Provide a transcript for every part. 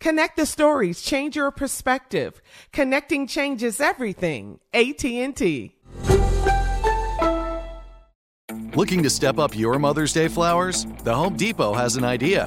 Connect the stories, change your perspective. Connecting changes everything. AT&T. Looking to step up your Mother's Day flowers? The Home Depot has an idea.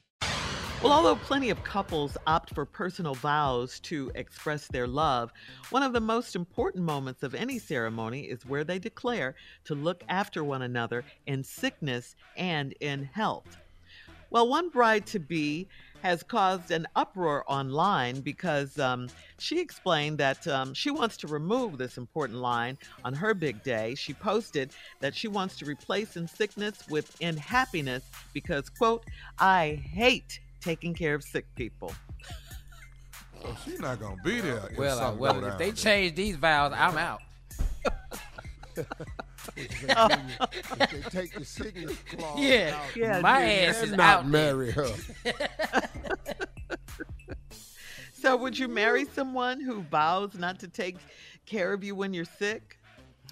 Well, although plenty of couples opt for personal vows to express their love, one of the most important moments of any ceremony is where they declare to look after one another in sickness and in health. Well, one bride to be has caused an uproar online because um, she explained that um, she wants to remove this important line on her big day. She posted that she wants to replace in sickness with in happiness because, quote, I hate taking care of sick people. Well, she's not gonna be there. if Well, uh, well, if down. they change these vows, I'm out. If they take the sickness clause Yeah, out, yeah, my you ass is cannot out there. marry her. So, would you marry someone who vows not to take care of you when you're sick?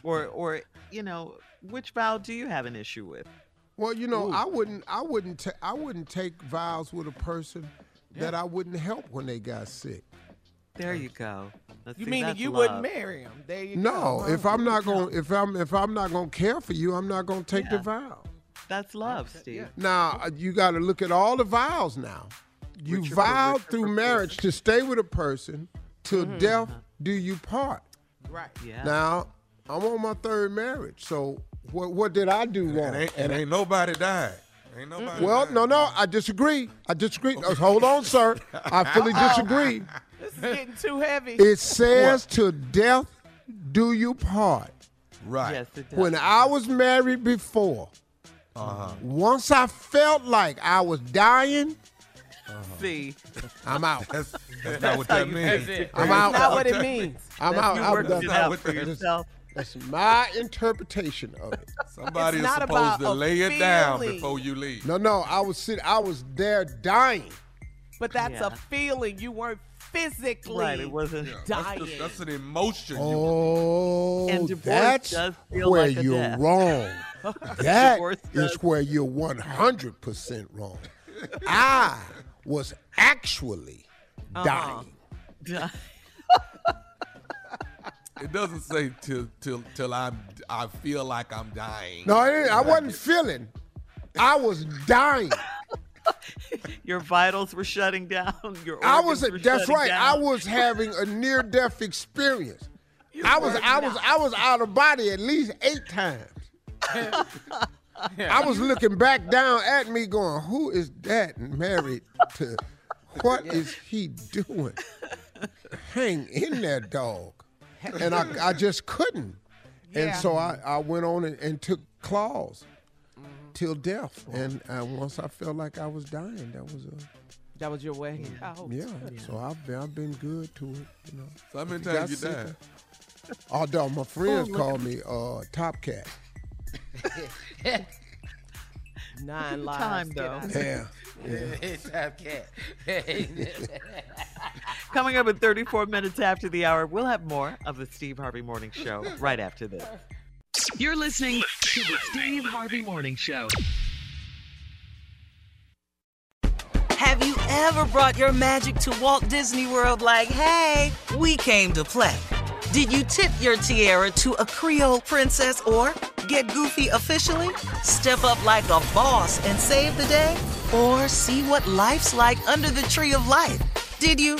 Or, or you know, which vow do you have an issue with? Well, you know, I wouldn't, I wouldn't, ta- I wouldn't take vows with a person that I wouldn't help when they got sick. There you go. Now, You see, mean that's you love. wouldn't marry him? There you No, go. if I'm not going, if I'm, if I'm not going to care for you, I'm not going to take the vow. That's love, Steve. Now uh, you got to look at all the vows. Now you Richard- vowed Richard through Burton. marriage to stay with a person till death do you part. Right. Yeah. Now I'm on my third marriage, so what what did I do wrong? And ain't, and ain't nobody died. Ain't nobody. Well, died. no, no, I disagree. I disagree. Uh, Hold on, sir. I fully disagree. This is getting too heavy. It says to death do you part. Right. Yes, it does. When I was married before, Uh-huh. once I felt like I was dying, See, I'm out. That's, that's not what that means. I'm out. That's not what it means. I'm That's out. you I'm working done. out what for that is. Yourself. That's my interpretation of it. Somebody It's is not about supposed to a lay it down feeling. before you leave. No, no, I was sit. I was there dying. But that's Yeah. a feeling. You weren't physically Right, it wasn't. That's, dying. the- that's an emotion. you Oh, And divorce that's does feel where like a you're death. wrong. That Divorce is does. where you're 100% wrong. I was actually Uh-huh. dying. It doesn't say till till till I'm I feel like I'm dying. No, I, didn't, I wasn't feeling. I was dying. Your vitals were shutting down. Your I was. organs were That's right. down. I was having a near-death experience. I was. I was. I was out of body at least eight times. I was looking back down at me, going, "Who is that married to? What is he doing? Hang in there, dog." And I, I just couldn't. And so I, I went on and, and took clause till death. And uh, once I felt like I was dying, that was a That was your way. out. yeah. So I've been, I've been good to it. You know. So how many Got times you sick died? of- Oh, dog, my friends Oh, call me uh, Top Cat. Nine lives. time, though. out of Yeah. It's okay. Coming up at 34 minutes after the hour, we'll have more of the Steve Harvey Morning Show right after this. You're listening to the Steve Harvey Morning Show. Have you ever brought your magic to Walt Disney World like, hey, we came to play? Did you tip your tiara to a Creole princess or get goofy officially? Step up like a boss and save the day? Or see what life's like under the tree of life? Did you?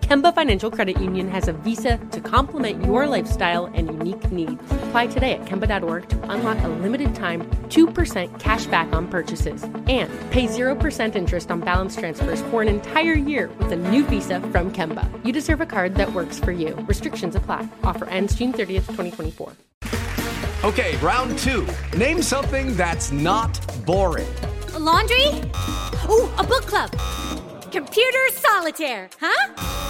Kemba Financial Credit Union has a Visa to complement your lifestyle and unique needs. Apply today at Kemba.org to unlock a limited time 2% cash back on purchases and pay 0% interest on balance transfers for an entire year with a new Visa from Kemba. You deserve a card that works for you. Restrictions apply. Offer ends June 30th, 2024. Okay, round two. Name something that's not boring. A laundry? Ooh, a book club. Computer solitaire, huh?